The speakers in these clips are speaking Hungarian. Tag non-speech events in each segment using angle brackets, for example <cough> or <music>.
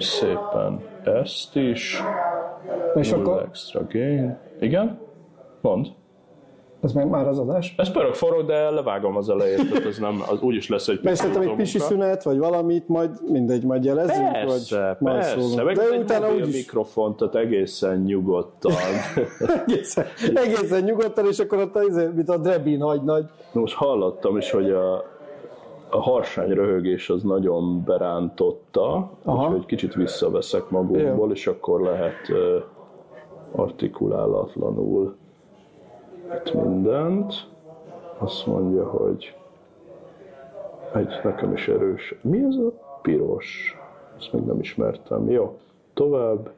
szépen ezt is. És Null akkor extra gain. Igen? Mond. ez meg már az adás. Ez pörög forog, de levágom az elejét, tehát ez nem, az úgyis lesz egy Mert szerintem egy pisi szünet, vagy valamit, majd mindegy, majd jelezzünk, Persze, vagy persze. szólunk. Meg De utána mobil úgyis mikrofon, tehát egészen nyugodtan. <laughs> egészen, egészen nyugodtan, és akkor ott az, mint a Drebin hagynagy. Most hallottam is, hogy a, a harsány röhögés az nagyon berántotta, Aha. úgyhogy kicsit visszaveszek magunkból, és akkor lehet uh, artikulálatlanul itt mindent. Azt mondja, hogy egy nekem is erős. Mi ez a piros? Ezt még nem ismertem. Jó, tovább.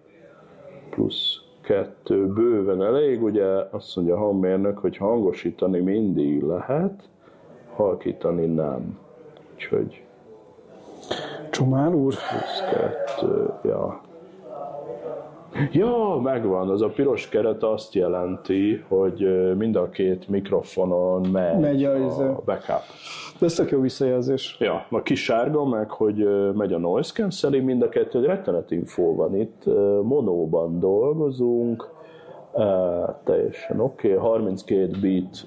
Plusz kettő, bőven elég, ugye azt mondja a hangmérnök, hogy hangosítani mindig lehet, halkítani nem. Úgyhogy Csomán úr. plusz kettő, ja. Ja, megvan, az a piros keret azt jelenti, hogy mind a két mikrofonon megy, Megy a izé. a backup. De ez tök jó visszajelzés. Ja, a kis sárga meg, hogy megy a noise cancelling, mind a kettő, egy rettenet info van itt, monóban dolgozunk, teljesen oké, okay. 32 bit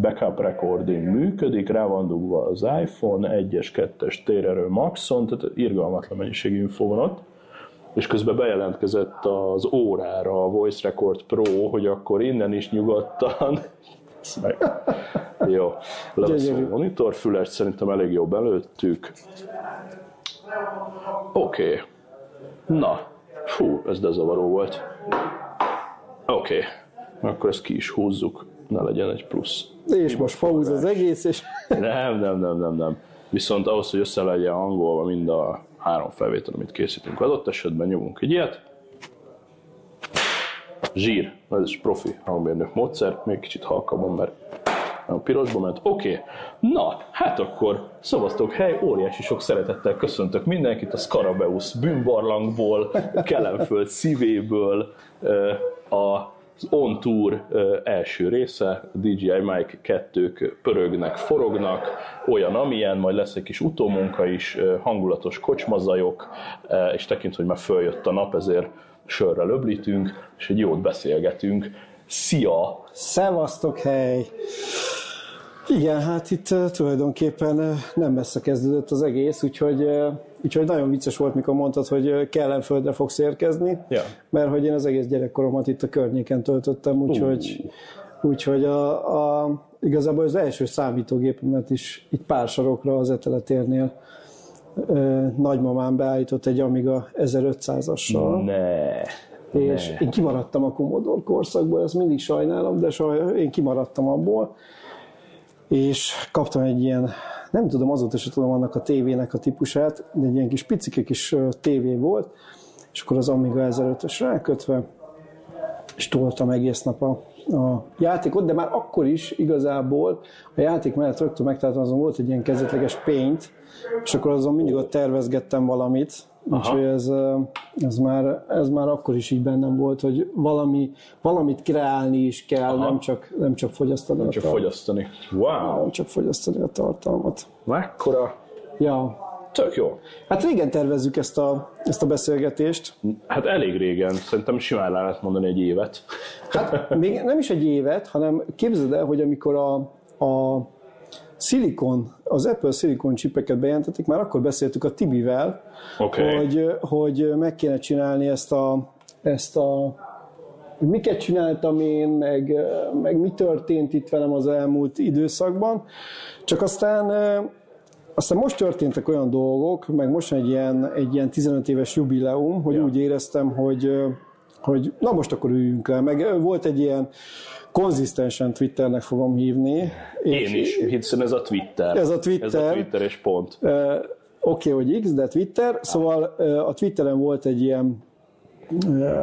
backup recording működik, rá van dugva az iPhone, 1-es, 2-es térerő maxon, tehát irgalmatlan mennyiségű info van ott, és közben bejelentkezett az órára a Voice Record Pro, hogy akkor innen is nyugodtan <laughs> meg. Jó, leveszem a monitorfülest, szerintem elég jó belőttük. Oké. Okay. Na, fú, ez dezavaró volt. Oké, okay. akkor ezt ki is húzzuk, ne legyen egy plusz. És most pauz az egész, és Nem, nem, nem, nem, nem. Viszont ahhoz, hogy össze legyen hangolva mind a három felvétel, amit készítünk, adott esetben nyomunk egy ilyet. Zsír, ez is profi hangmérnök módszer, még kicsit halkabban, mert a pirosba ment. Oké, okay. na, hát akkor szavaztok hely, óriási sok szeretettel köszöntök mindenkit a Scarabeus bűnbarlangból, Kelenföld szívéből, a az On Tour első része, DJI Mic 2 pörögnek, forognak, olyan amilyen, majd lesz egy kis utómunka is, hangulatos kocsmazajok, és tekint, hogy már följött a nap, ezért sörrel öblítünk, és egy jót beszélgetünk. Szia! szevasztok, hely! Igen, hát itt uh, tulajdonképpen uh, nem messze kezdődött az egész, úgyhogy, uh, úgyhogy nagyon vicces volt, mikor mondtad, hogy uh, Kellenföldre fogsz érkezni, Ja. mert hogy én az egész gyerekkoromat itt a környéken töltöttem, úgyhogy, úgyhogy a, a, igazából az első számítógépemet is itt pár sarokra az eteletérnél uh, nagymamám beállított egy Amiga 1500-assal. Ne! És én kimaradtam a Commodore korszakból, ezt mindig sajnálom, de saj, én kimaradtam abból, és kaptam egy ilyen, nem tudom, azóta sem tudom annak a tévének a típusát, de egy ilyen kis picike kis tévé volt, és akkor az Amiga 1005-ös rákötve, és toltam egész nap a, a játékot, de már akkor is igazából a játék mellett rögtön megtaláltam, azon volt egy ilyen kezdetleges paint, és akkor azon mindig ott tervezgettem valamit, úgyhogy ez, ez, már, ez már akkor is így bennem volt, hogy valami, valamit kreálni is kell, nem csak, nem csak fogyasztani, a Csak tar- fogyasztani. Wow! nem csak fogyasztani a tartalmat. Mekkora? Ja, Tök jó. hát régen tervezzük ezt a, ezt a beszélgetést. Hát elég régen, szerintem simán le lehet mondani egy évet. Hát még nem is egy évet, hanem képzeld el, hogy amikor a, a szilikon, az Apple szilikon csipeket bejelentették, már akkor beszéltük a Tibivel, Oké. hogy, hogy meg kéne csinálni ezt a, ezt a miket csináltam én, meg, meg mi történt itt velem az elmúlt időszakban. Csak aztán aztán most történtek olyan dolgok, meg most egy ilyen, egy ilyen 15 éves jubileum, hogy Ja. úgy éreztem, hogy, hogy na most akkor üljünk le. Meg volt egy ilyen konzisztensen Twitternek fogom hívni. Én is, hiszen ez a Twitter. Ez a Twitter. Ez a Twitter és pont. Ö, Oké, okay, hogy X, de Twitter. Szóval ö, a Twitteren volt egy ilyen ö,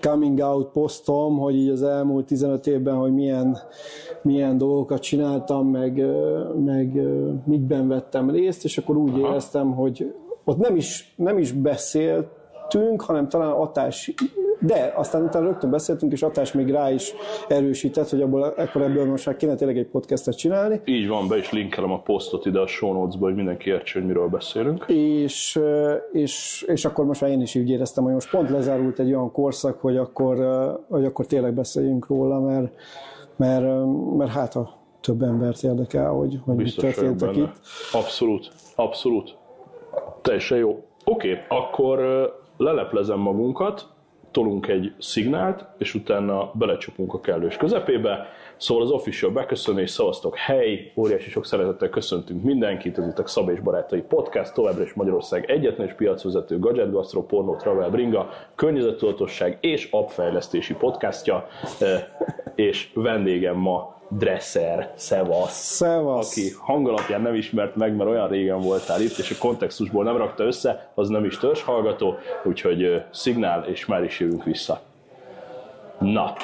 coming out posztom, hogy így az elmúlt 15 évben, hogy milyen, milyen dolgokat csináltam, meg, meg mikben vettem részt, és akkor úgy éreztem, hogy ott nem is, nem is beszéltünk, hanem talán Atás de aztán utána rögtön beszéltünk, és Atás még rá is erősített, hogy abból, ekkor ebből most már kéne tényleg egy podcastet csinálni. Így van, be is linkelem a posztot ide a show notes hogy mindenki értse, hogy miről beszélünk. És, és, és akkor most már én is úgy éreztem, hogy most pont lezárult egy olyan korszak, hogy akkor, hogy akkor tényleg beszéljünk róla, mert, mert, mert hát a több embert érdekel, hogy, hogy mi történtek itt. Abszolút, abszolút. Teljesen jó. Oké, okay, akkor leleplezem magunkat, tolunk egy szignált, és utána belecsapunk a kellős közepébe. Szóval az official beköszönés, szavaztok, hely, óriási sok szeretettel köszöntünk mindenkit, ez itt a Szab és Barátai Podcast, továbbra is Magyarország egyetlen és piacvezető gadget, gastro, porno, travel, bringa, környezettudatosság és appfejlesztési podcastja, és vendégem ma Dresser, Szevasz, Szevasz. aki hangalapján nem ismert meg, mert olyan régen voltál itt, és a kontextusból nem rakta össze, az nem is törzs hallgató, úgyhogy szignál, és már is jövünk vissza. Na,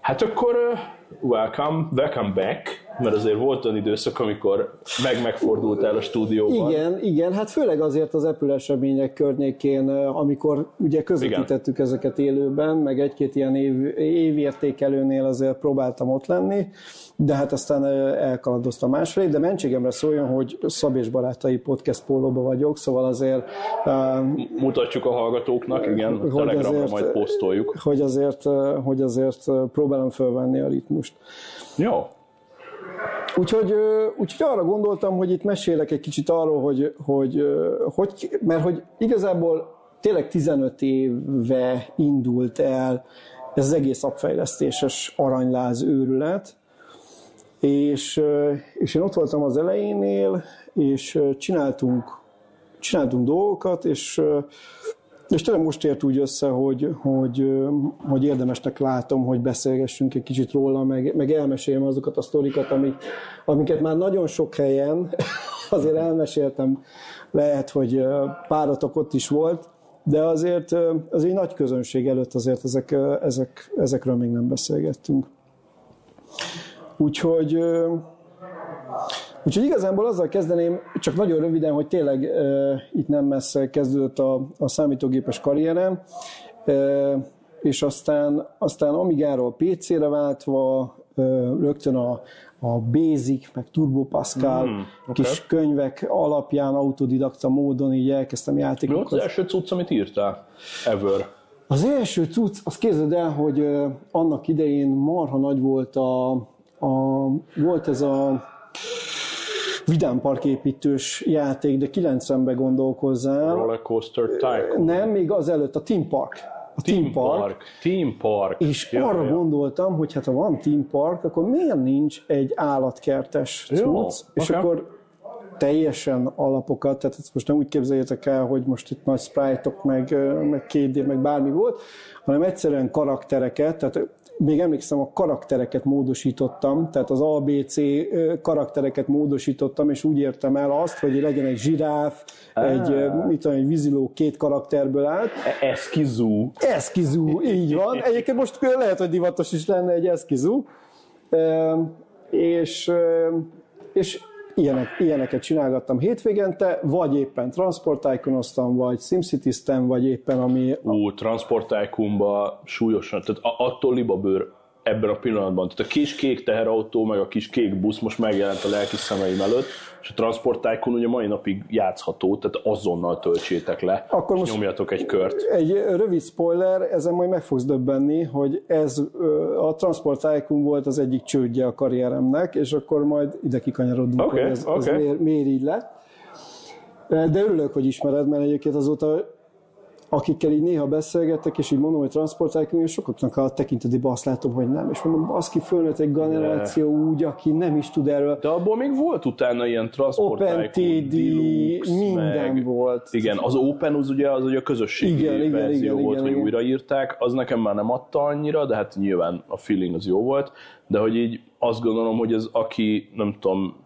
hát akkor welcome, welcome back, mert azért volt olyan időszak, amikor meg megfordultál a stúdióban. Igen, igen, hát főleg azért az Apple események környékén, amikor ugye közvetítettük igen. ezeket élőben, meg egy-két ilyen év, évértékelőnél azért próbáltam ott lenni, de hát aztán elkalandoztam másfelé, de mentségemre szóljon, hogy Szabés Barátai Podcast pólóba vagyok, szóval azért... Mutatjuk a hallgatóknak, igen, a Telegramra azért, majd posztoljuk. Hogy azért, hogy azért próbálom fölvenni a ritmust. Jó, Úgyhogy, úgyhogy arra gondoltam, hogy itt mesélek egy kicsit arról, hogy, hogy, hogy mert hogy igazából tényleg 15 éve indult el ez az egész appfejlesztéses aranyláz őrület, és, és én ott voltam az elejénél, és csináltunk, csináltunk dolgokat, és és tényleg most ért úgy össze, hogy, hogy, hogy érdemesnek látom, hogy beszélgessünk egy kicsit róla, meg, meg elmeséljem azokat a sztorikat, amik, amiket már nagyon sok helyen <laughs> azért elmeséltem, lehet, hogy páratok ott is volt, de azért, azért nagy közönség előtt azért ezek, ezek, ezekről még nem beszélgettünk. Úgyhogy Úgyhogy igazából azzal kezdeném, csak nagyon röviden, hogy tényleg e, itt nem messze kezdődött a, a számítógépes karrierem, e, és aztán, aztán Amigáról PC-re váltva, e, rögtön a, a Basic, meg Turbo Pascal mm, okay. kis könyvek alapján autodidakta módon így elkezdtem játékokat. Mi volt az első cucc, amit írtál? Ever? Az első cucc, az képzeld el, hogy annak idején marha nagy volt a, a volt ez a vidámparképítős játék, de 90-ben gondolkozzál. Rollercoaster Tycoon. Nem, még az előtt a Team Park. A Team, Park. Park. Team Park. És ja, arra ja. gondoltam, hogy hát ha van Team Park, akkor miért nincs egy állatkertes cucc, és okay. akkor teljesen alapokat, tehát ezt most nem úgy képzeljétek el, hogy most itt nagy sprite-ok, meg, meg 2D, meg bármi volt, hanem egyszerűen karaktereket, tehát még emlékszem, a karaktereket módosítottam, tehát az ABC karaktereket módosítottam, és úgy értem el azt, hogy legyen egy zsiráf, ah. egy, mit tudom, egy víziló két karakterből állt. Eskizú. Eskizú, így van. <laughs> Egyébként most lehet, hogy divatos is lenne egy eskizú. És, és ilyenek, ilyeneket csinálgattam hétvégente, vagy éppen transportájkonoztam, vagy simcity vagy éppen ami... Ú, transportájkonba súlyosan, tehát attól libabőr ebben a pillanatban. Tehát a kis kék teherautó, meg a kis kék busz most megjelent a lelki szemeim előtt, és a Transport Tycoon ugye mai napig játszható, tehát azonnal töltsétek le, Akkor és most nyomjatok egy kört. Egy rövid spoiler, ezen majd meg fogsz döbbenni, hogy ez a Transport Tycoon volt az egyik csődje a karrieremnek, és akkor majd ide kikanyarodunk, okay, hogy ez, okay. ez miért, miért így lett. De örülök, hogy ismered, mert egyébként azóta akikkel így néha beszélgettek, és így mondom, hogy transportálják, és sokaknak a tekintetében azt látom, hogy nem. És mondom, az ki fölnőtt egy generáció De. úgy, aki nem is tud erről. De abból még volt utána ilyen transportálják, minden meg, volt. Igen, az Open az ugye az ugye a közösségi igen, igen, verzió igen, volt, igen, hogy igen. újraírták, az nekem már nem adta annyira, de hát nyilván a feeling az jó volt, de hogy így azt gondolom, hogy ez aki, nem tudom,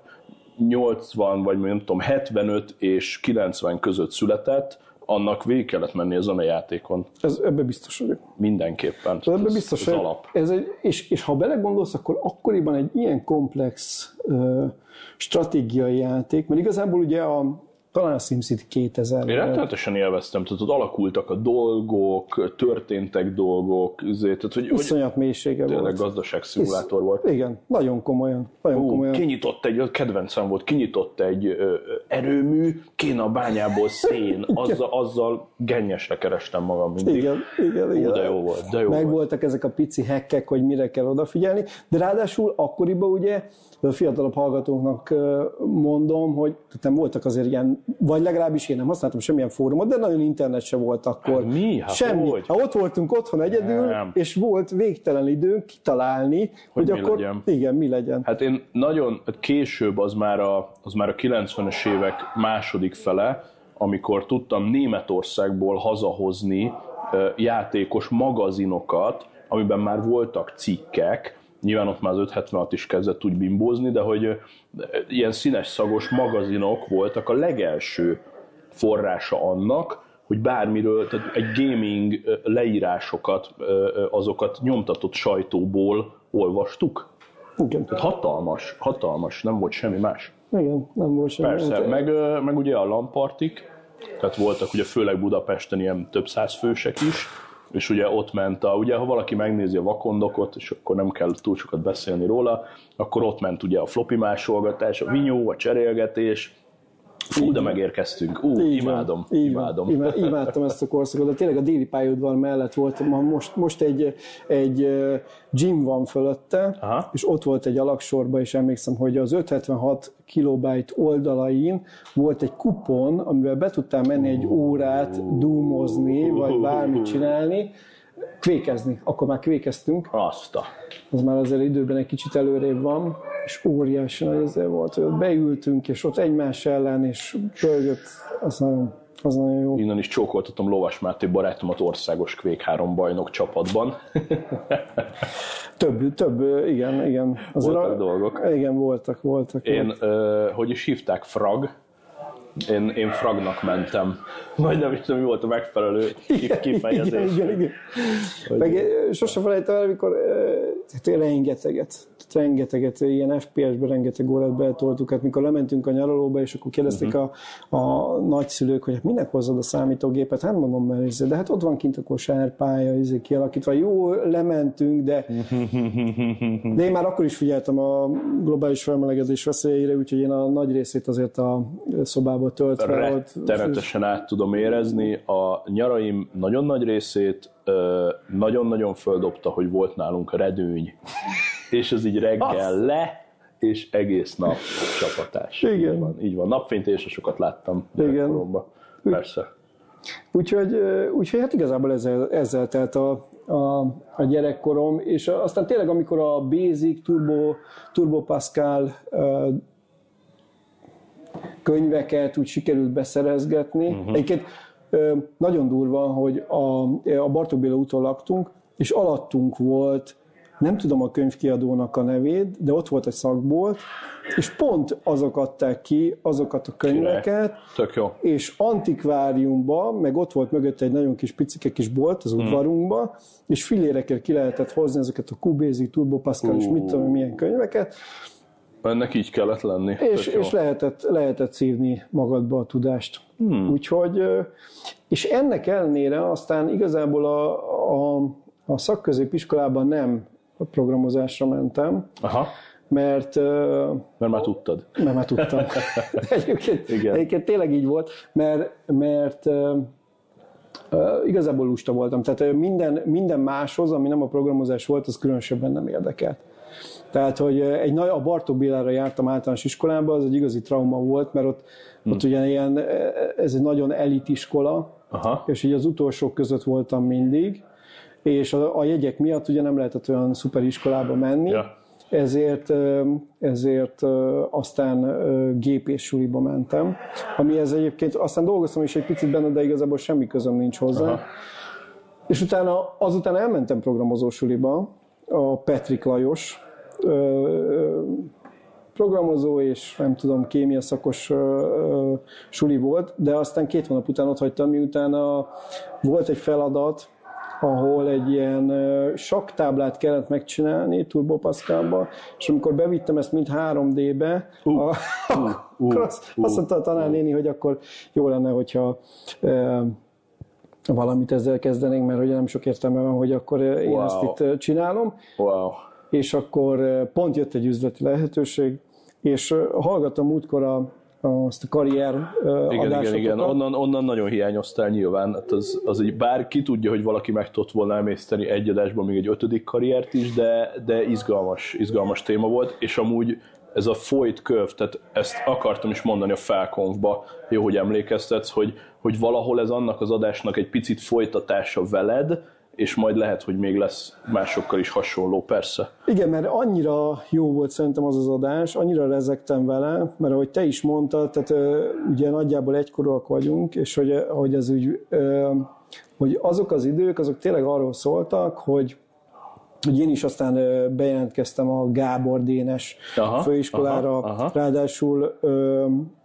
80 vagy nem tudom, 75 és 90 között született, annak végig kellett menni ezen a játékon. Ez, ebbe biztos vagyok. Mindenképpen. Ez, ebbe biztos ez alap. Ez egy, és, és ha belegondolsz, akkor akkoriban egy ilyen komplex uh, stratégiai játék, mert igazából ugye a, talán a SimCity 2000. Én rettenetesen élveztem, tehát ott alakultak a dolgok, történtek dolgok, azért, tehát hogy, Iszonyat mélysége tényleg volt. gazdaságszimulátor volt. Igen, nagyon komolyan. Nagyon Hú, komolyan. kinyitott egy, a kedvencem volt, kinyitott egy ö, erőmű, kéne a bányából szén, <laughs> azzal, azzal gennyesre kerestem magam mindig. Igen, igen, igen. de jó volt, de jó Meg volt. voltak ezek a pici hekkek, hogy mire kell odafigyelni, de ráadásul akkoriban ugye, a fiatalabb hallgatóknak mondom, hogy tehát voltak azért ilyen, vagy legalábbis én nem használtam semmilyen fórumot, de nagyon internet se volt akkor. Hát mi? Hát Semmi. hogy? Ha ott voltunk otthon egyedül, Nem. és volt végtelen időnk kitalálni, hogy, mi akkor legyen. igen, mi legyen. Hát én nagyon, később az már, a, az már a 90-es évek második fele, amikor tudtam Németországból hazahozni játékos magazinokat, amiben már voltak cikkek, nyilván ott már az 576 is kezdett úgy bimbózni, de hogy ilyen színes szagos magazinok voltak a legelső forrása annak, hogy bármiről, tehát egy gaming leírásokat, azokat nyomtatott sajtóból olvastuk. Igen, Tehát hatalmas, hatalmas, nem volt semmi más. igen nem volt semmi. Persze, Hát, meg, meg ugye a lampartik, tehát voltak ugye főleg Budapesten ilyen több száz fősek is, és ugye ott ment a, ugye ha valaki megnézi a vakondokot, és akkor nem kell túl sokat beszélni róla, akkor ott ment ugye a floppy másolgatás, a vinyó, a cserélgetés, Fú, de megérkeztünk. Ú, Így van, imádom, így van. imádom. Imá- Imádtam ezt a korszakot, de tényleg a déli pályaudvar mellett volt, most, most egy, egy gym van fölötte, Aha. és ott volt egy alaksorba, és emlékszem, hogy az 576 kilobájt oldalain volt egy kupon, amivel be tudtál menni egy órát dúmozni, vagy bármit csinálni, kvékezni. Akkor már kvékeztünk, Azt a... az már azért időben egy kicsit előrébb van, és óriási nagy ezzel volt, hogy ott beültünk, és ott egymás ellen, és pörgött, az nagyon, az nagyon jó. Innen is csókoltatom Lovas Máté barátomat országos Quake 3 bajnok csapatban. <laughs> Több, több, igen, igen. Voltak dolgok. Igen, voltak, voltak. Én, ö, hogy is hívták, frag. Én, én fragnak mentem. Vagy nem is tudom, mi volt a megfelelő kifejezés. Igen, igen, igen. Meg sose felejtem el, amikor hát rengeteget, rengeteget, ilyen FPS-be rengeteg órát betoltuk, hát mikor lementünk a nyaralóba, és akkor kérdezték Mhm. a, a nagyszülők, hogy hát minek hozod a számítógépet, hát mondom, mert izé, de hát ott van kint a kosárpálya izé, kialakítva, jó, lementünk, de, <laughs> de én már akkor is figyeltem a globális felmelegedés veszélyeire, úgyhogy én a nagy részét azért a szobába töltve. Rettenetesen át tudom érezni. A nyaraim nagyon nagy részét nagyon-nagyon földobta, hogy volt nálunk redőny. És ez így reggel le, és egész nap csapatás. Igen. Így van, így van. Napfényt és sokat láttam Igen. Persze. Úgyhogy, úgyhogy hát igazából ezzel, ezzel telt a, a, a gyerekkorom, és aztán tényleg amikor a Basic, Turbo, Turbo Pascal könyveket úgy sikerült beszerezgetni. Uh-huh. Egyébként nagyon durva, hogy a, a Bartók Béla úton laktunk, és alattunk volt, nem tudom a könyvkiadónak a nevét, de ott volt egy szakbolt, és pont azok adták ki azokat a könyveket, Tök jó. és antikváriumba, meg ott volt mögött egy nagyon kis picike kis bolt az udvarunkba, és fillérekért ki lehetett hozni ezeket a Cubasic, Turbo Pascal és mit tudom, milyen könyveket, Ennek így kellett lenni. és, és lehetett, lehetett szívni magadba a tudást. Hmm. Úgyhogy, és ennek ellenére aztán igazából a, a, a szakközépiskolában nem programozásra mentem, Aha, mert mert már tudtad. mert már tudtam. <laughs> egyébként, Igen. egyébként tényleg így volt, mert, mert uh, igazából lusta voltam. Tehát minden, minden máshoz, ami nem a programozás volt, az különösebben nem érdekelt. Tehát, hogy egy nagy, a Bartók Bélára jártam általános iskolába, az egy igazi trauma volt, mert ott, hmm. ott ugye ilyen, ez egy nagyon elit iskola, Aha. és így az utolsók között voltam mindig, és a, a jegyek miatt ugye nem lehetett olyan szuper iskolába menni, Ja. ezért, ezért aztán ö, gépész suliba mentem, amihez egyébként aztán dolgoztam is egy picit benne, de igazából semmi közöm nincs hozzá. Aha. És utána, azután elmentem programozó suliba, a Petrik Lajos, programozó és nem tudom, kémia szakos suli volt, de aztán két hónap után ott hagytam, miután a, volt egy feladat, ahol egy ilyen ö, saktáblát kellett megcsinálni Turbo Pascalba, és amikor bevittem ezt mind 3D-be, Uh, a, uh, akkor uh, azt, uh, azt mondta a tanárnéni, hogy akkor jó lenne, hogyha e, valamit ezzel kezdenénk, mert ugye nem sok értelme van, hogy akkor én wow. ezt itt csinálom. Wow. És akkor pont jött egy üzleti lehetőség, és hallgattam útkor a, azt a karrier Igen, igen, igen. Onnan, onnan nagyon hiányoztál nyilván. Hát az, az egy, bár ki tudja, hogy valaki meg tudott volna emészteni egy adásban még egy ötödik karriert is, de, de izgalmas, izgalmas téma volt, és amúgy ez a folyt köv, tehát ezt akartam is mondani a felkonfba, jó, hogy emlékeztetsz, hogy, hogy valahol ez annak az adásnak egy picit folytatása veled, és majd lehet, hogy még lesz másokkal is hasonló, persze. Igen, mert annyira jó volt szerintem az az adás, annyira rezegtem vele, mert ahogy te is mondtad, tehát ugye nagyjából egykorúak vagyunk, és hogy, hogy ez úgy, hogy azok az idők, azok tényleg arról szóltak, hogy hogy én is aztán bejelentkeztem a Gábor Dénes aha, főiskolára, aha, aha. ráadásul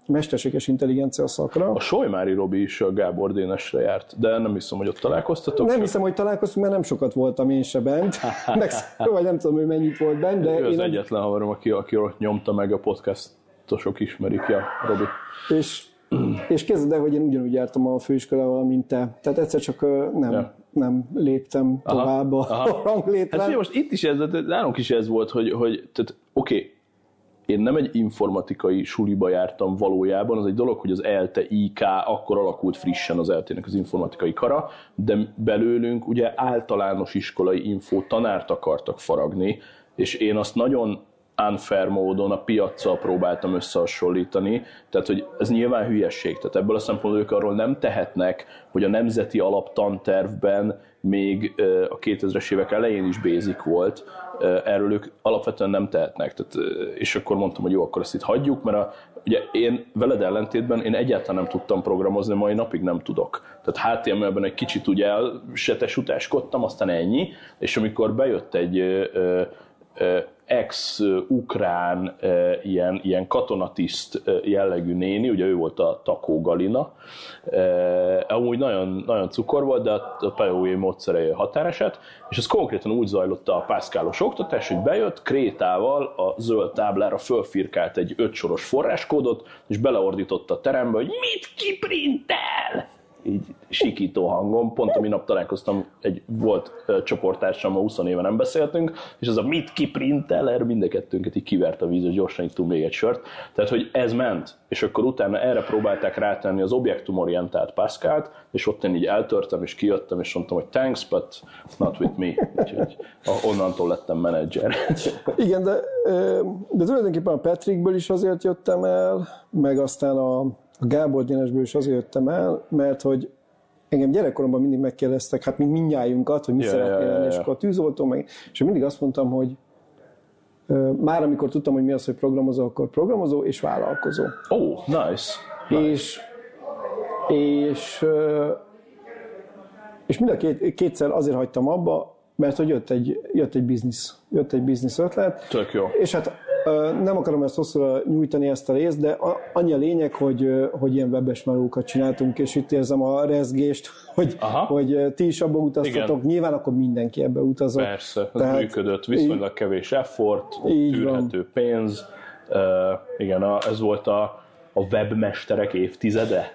mesterséges intelligencia szakra. A Solymári Robi is a Gábor Dénesre járt, de nem hiszem, hogy ott találkoztatok. Nem hiszem, hogy találkoztunk, mert nem sokat voltam én se bent, <laughs> meg, vagy nem tudom, hogy mennyit volt bent, de ő az én egyetlen nem... havarom, aki, aki ott nyomta meg a podcastosok ismerik, ja, Robi. És, és kezded el, hogy én ugyanúgy jártam a főiskolával, mint te. Tehát egyszer csak nem, ja. nem léptem tovább aha, a aha. <laughs> ranglétre. Hát most itt is ez, nálunk is ez volt, hogy, hogy tehát oké, okay, én nem egy informatikai suliba jártam valójában, az egy dolog, hogy az ELTE IK akkor alakult frissen az ELTE-nek az informatikai kara, de belőlünk ugye általános iskolai info tanárt akartak faragni, és én azt nagyon unfair módon a piaccal próbáltam összehasonlítani, tehát hogy ez nyilván hülyesség, tehát ebből a szempontból ők arról nem tehetnek, hogy a nemzeti alaptantervben még a 2000-es évek elején is basic volt, erről ők alapvetően nem tehetnek. Tehát, és akkor mondtam, hogy jó, akkor ezt itt hagyjuk, mert a, ugye én veled ellentétben én egyáltalán nem tudtam programozni, mai napig nem tudok. Tehát HTML-ben egy kicsit ugye setesutáskodtam, aztán ennyi, és amikor bejött egy ex-ukrán ilyen, ilyen katonatiszt jellegű néni, ugye ő volt a Takó Galina, amúgy nagyon, nagyon cukor volt, de a POE módszere határeset, és ez konkrétan úgy zajlott a pászkálos oktatás, hogy bejött krétával a zöld táblára fölfirkált egy ötsoros forráskódot, és beleordította a terembe, hogy mit kiprintel? Így sikító hangon. Pont a minap találkoztam, egy volt uh, csoporttársam, 20 éve nem beszéltünk, és az a mit kiprintel, erre mind a kettőnket így kivert a víz, és gyorsan ittunk még egy sört. Tehát, hogy ez ment, és akkor utána erre próbálták rátenni az objektumorientált Pascal-t, és ott én így eltörtem, és kijöttem, és mondtam, hogy thanks, but not with me. Úgyhogy onnantól lettem menedzser. <laughs> Igen, de, de tulajdonképpen a Patrickből is azért jöttem el, meg aztán a a Gábor Dénesből is azért jöttem el, mert hogy engem gyerekkoromban mindig megkérdeztek, hát mint mindnyájunkat, hogy mi yeah, szeretnél yeah, lenni, yeah, és akkor a tűzoltó meg, és mindig azt mondtam, hogy már amikor tudtam, hogy mi az, hogy programozó, akkor programozó és vállalkozó. Oh, nice. nice. És, és, és mind a két, kétszer azért hagytam abba, mert hogy jött egy, jött egy biznisz, jött egy biznisz ötlet. Tök jó. És hát nem akarom ezt hosszúra nyújtani ezt a részt, de annyi a lényeg, hogy, hogy ilyen webes melókat csináltunk, és itt érzem a rezgést, hogy, hogy ti is abba utaztatok, Igen. nyilván akkor mindenki ebbe utazott. Persze, ez Tehát, működött, viszonylag kevés effort, tűrhető van. pénz. Uh, igen, a, ez volt a, a webmesterek évtizede?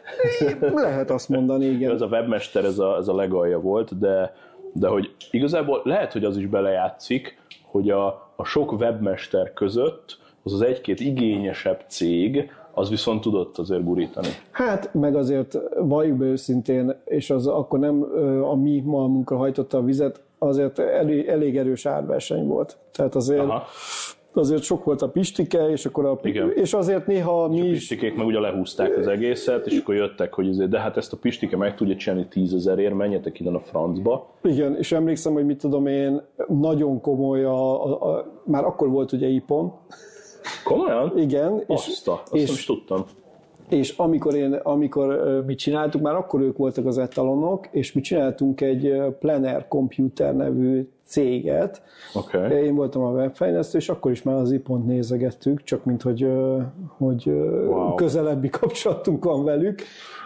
Lehet azt mondani, <laughs> igen. Ez a webmester, ez a, ez a legalja volt, de, de hogy igazából lehet, hogy az is belejátszik, hogy a, a sok webmester között az az egy-két igényesebb cég, az viszont tudott azért gurítani. Hát, meg azért valljuk be őszintén, és az akkor nem a mi malmunkra hajtotta a vizet, azért elég, elég erős árverseny volt. Tehát azért Aha azért sok volt a pistike, és akkor a, Igen. és azért néha mi és a pistikék meg ugye lehúzták az egészet, és akkor jöttek, hogy azért, de hát ezt a pistike meg tudja csinálni tízezerért, menjetek innen a francba. Igen, és emlékszem, hogy mit tudom én, nagyon komoly, a, a, a már akkor volt ugye IPON. Komolyan? Igen. Azt, a, azt és, nem is tudtam. És amikor, én, amikor mi csináltuk, már akkor ők voltak az etalonok, és mi csináltunk egy Planner Computer nevű céget. Okay. Én voltam a webfejlesztő, és akkor is már az ipont nézegettük, csak mint hogy, hogy wow. közelebbi <laughs> kapcsolatunk van velük,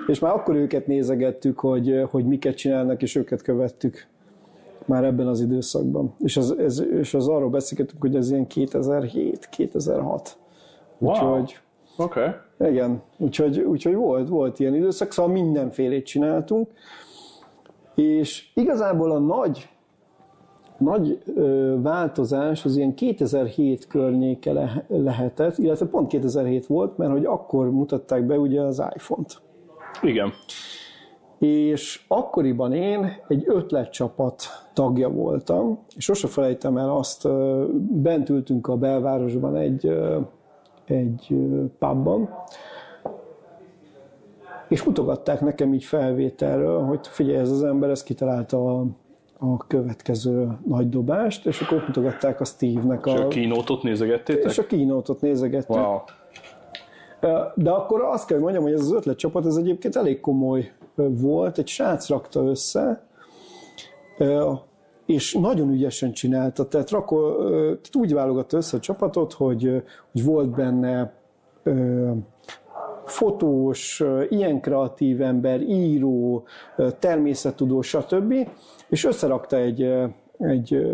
és már akkor őket nézegettük, hogy, hogy miket csinálnak, és őket követtük már ebben az időszakban. És az, ez, és az arról beszélgetünk, hogy ez ilyen 2007-2006. Wow. Úgyhogy Oké. Okay. Igen, úgyhogy, úgyhogy volt, volt ilyen időszak, szóval mindenfélét csináltunk, és igazából a nagy, nagy ö, változás az ilyen 2007 környéke le, lehetett, illetve pont 2007 volt, mert hogy akkor mutatták be ugye az iPhone-t. Igen. És akkoriban én egy ötletcsapat tagja voltam, és sose felejtem el azt, ö, bent ültünk a belvárosban egy, ö, egy pubban, és mutogatták nekem így felvételről, hogy figyelj, ez az ember, ez kitalálta a, a következő nagy dobást, és akkor mutogatták a Steve-nek És a a... kínótot nézegettétek? És a kínótot nézegettük. Wow. De akkor azt kell, hogy mondjam, hogy ez az ötletcsapat, ez egyébként elég komoly volt, egy srác rakta össze, és nagyon ügyesen csinálta, tehát, rakó, tehát úgy válogatta össze a csapatot, hogy, hogy volt benne ö, fotós, ilyen kreatív ember, író, természettudó, stb. És összerakta egy, egy,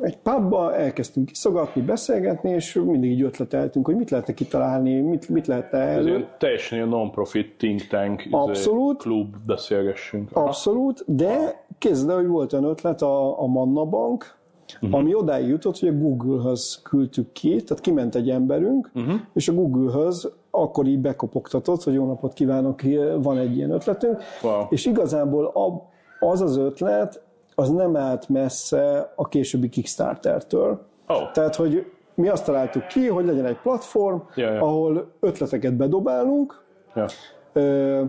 egy pubba, elkezdtünk kiszogatni, beszélgetni, és mindig így ötleteltünk, hogy mit lehetne kitalálni, mit, mit lehetne Ez elő. ilyen teljesen ilyen non-profit think tank izé, Abszolút. klub, beszélgessünk. Aha. Abszolút, de képzeld el, hogy volt olyan ötlet a, a Manna Bank, uh-huh. ami odáig jutott, hogy a Google-höz küldtük ki, tehát kiment egy emberünk, uh-huh. és a Google-höz akkor így bekopogtatott, hogy jó napot kívánok, van egy ilyen ötletünk, Wow. és igazából a, az az ötlet, az nem állt messze a későbbi Kickstarter-től. Oh. Tehát, hogy mi azt találtuk ki, hogy legyen egy platform, Ja, ja. ahol ötleteket bedobálunk, Ja. ö,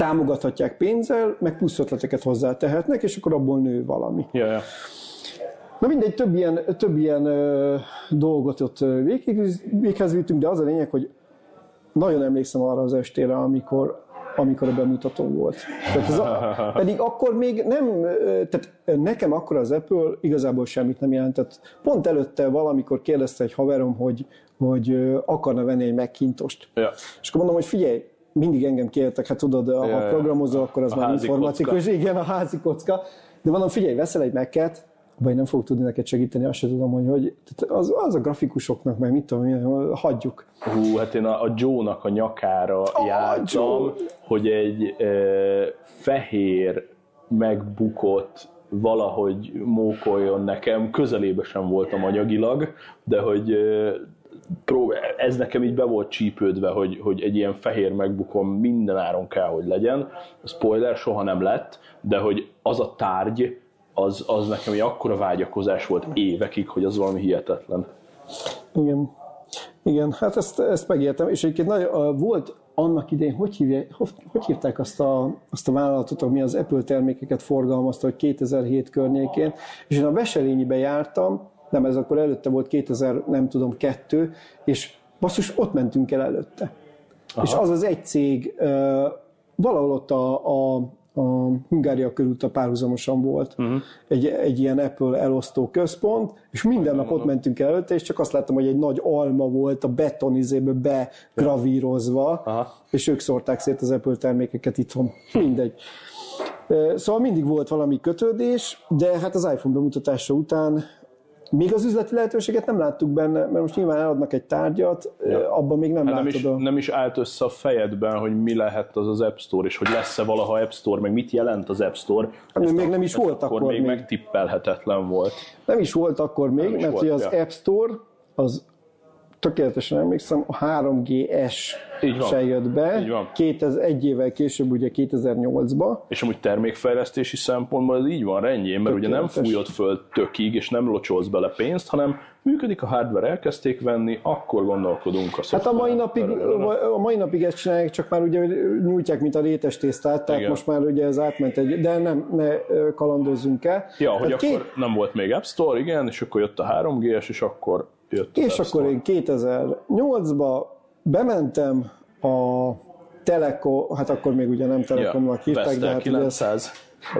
támogathatják pénzzel, meg plusz ötleteket hozzátehetnek, és akkor abból nő valami. Ja, ja. Na mindegy, több ilyen, több ilyen ö, dolgot ott végig, véghez vittünk, de az a lényeg, hogy nagyon emlékszem arra az estére, amikor, amikor a bemutató volt. Tehát ez a, <laughs> pedig akkor még nem, tehát nekem akkor az Apple igazából semmit nem jelentett. Pont előtte valamikor kérdezte egy haverom, hogy, hogy akarna venni egy Macintost. ja. És akkor mondom, hogy figyelj, mindig engem kértek, hát tudod, ha Ja, programozó, akkor az A már informatikus, igen, a házi kocka. De mondom, figyelj, veszel egy Mac-et, abban én nem fogok tudni neked segíteni, azt sem tudom, hogy, hogy az, az a grafikusoknak, meg mit tudom, én, hagyjuk. Hú, hát én a, a Joe-nak a nyakára A jártam, Joe. hogy egy e, fehér megbukott valahogy mókoljon nekem, közelébe sem voltam anyagilag, de hogy e, prób- ez nekem így be volt csípődve, hogy, hogy egy ilyen fehér megbukom minden áron kell, hogy legyen. Spoiler soha nem lett, de hogy az a tárgy, az, az nekem egy akkora vágyakozás volt évekig, hogy az valami hihetetlen. Igen. Igen, hát ezt, ezt megértem, és egyébként nagyon, volt annak idején, hogy, hívják, hogy, hogy hívták azt a, azt a vállalatot, ami az Apple termékeket forgalmazta, hogy 2007 környékén, és én a Veselényibe jártam, nem, ez akkor előtte volt 2000, nem tudom, kettő, és basszus, ott mentünk el előtte. Aha. És az az egy cég, uh, valahol ott a, a, a Hungária körút a párhuzamosan volt uh-huh. egy, egy ilyen Apple elosztó központ, és minden nap ott mentünk el előtte, és csak azt láttam, hogy egy nagy alma volt a betonizébe begravírozva, Aha. és ők szórták szét az Apple termékeket itthon. Mindegy. Szóval mindig volt valami kötődés, de hát az iPhone bemutatása után még az üzleti lehetőséget nem láttuk benne, mert most nyilván eladnak egy tárgyat, ja. abban még nem Hát nem, látod is, a... nem is állt össze a fejedben, hogy mi lehet az az App Store, és hogy lesz-e valaha App Store, meg mit jelent az App Store. Hát még a- nem is volt akkor még, még. megtippelhetetlen volt. Nem is volt akkor még, is mert volt, az ja. App Store, az tökéletesen emlékszem, a 3GS Így van. se jött be. Így van. 2000, egy évvel később, ugye 2008-ba. És amúgy termékfejlesztési szempontból ez így van rendjén, mert ugye nem fújod föl tökig, és nem locsolsz bele pénzt, hanem működik a hardware, elkezdték venni, akkor gondolkodunk a Hát a mai, napig, a mai napig ezt csinálják, csak már ugye nyújtják, mint a rétes tésztát, tehát Igen. most már ugye ez átment egy, de nem, ne kalandozzunk el. Ja, hogy Tehát akkor nem volt még App Store, igen, és akkor jött a 3G-es, és akkor jött És akkor én 2008-ba bementem a Telekom, hát akkor még ugye nem Telekomnak hívták, de Vestel hát ugye ez, 900.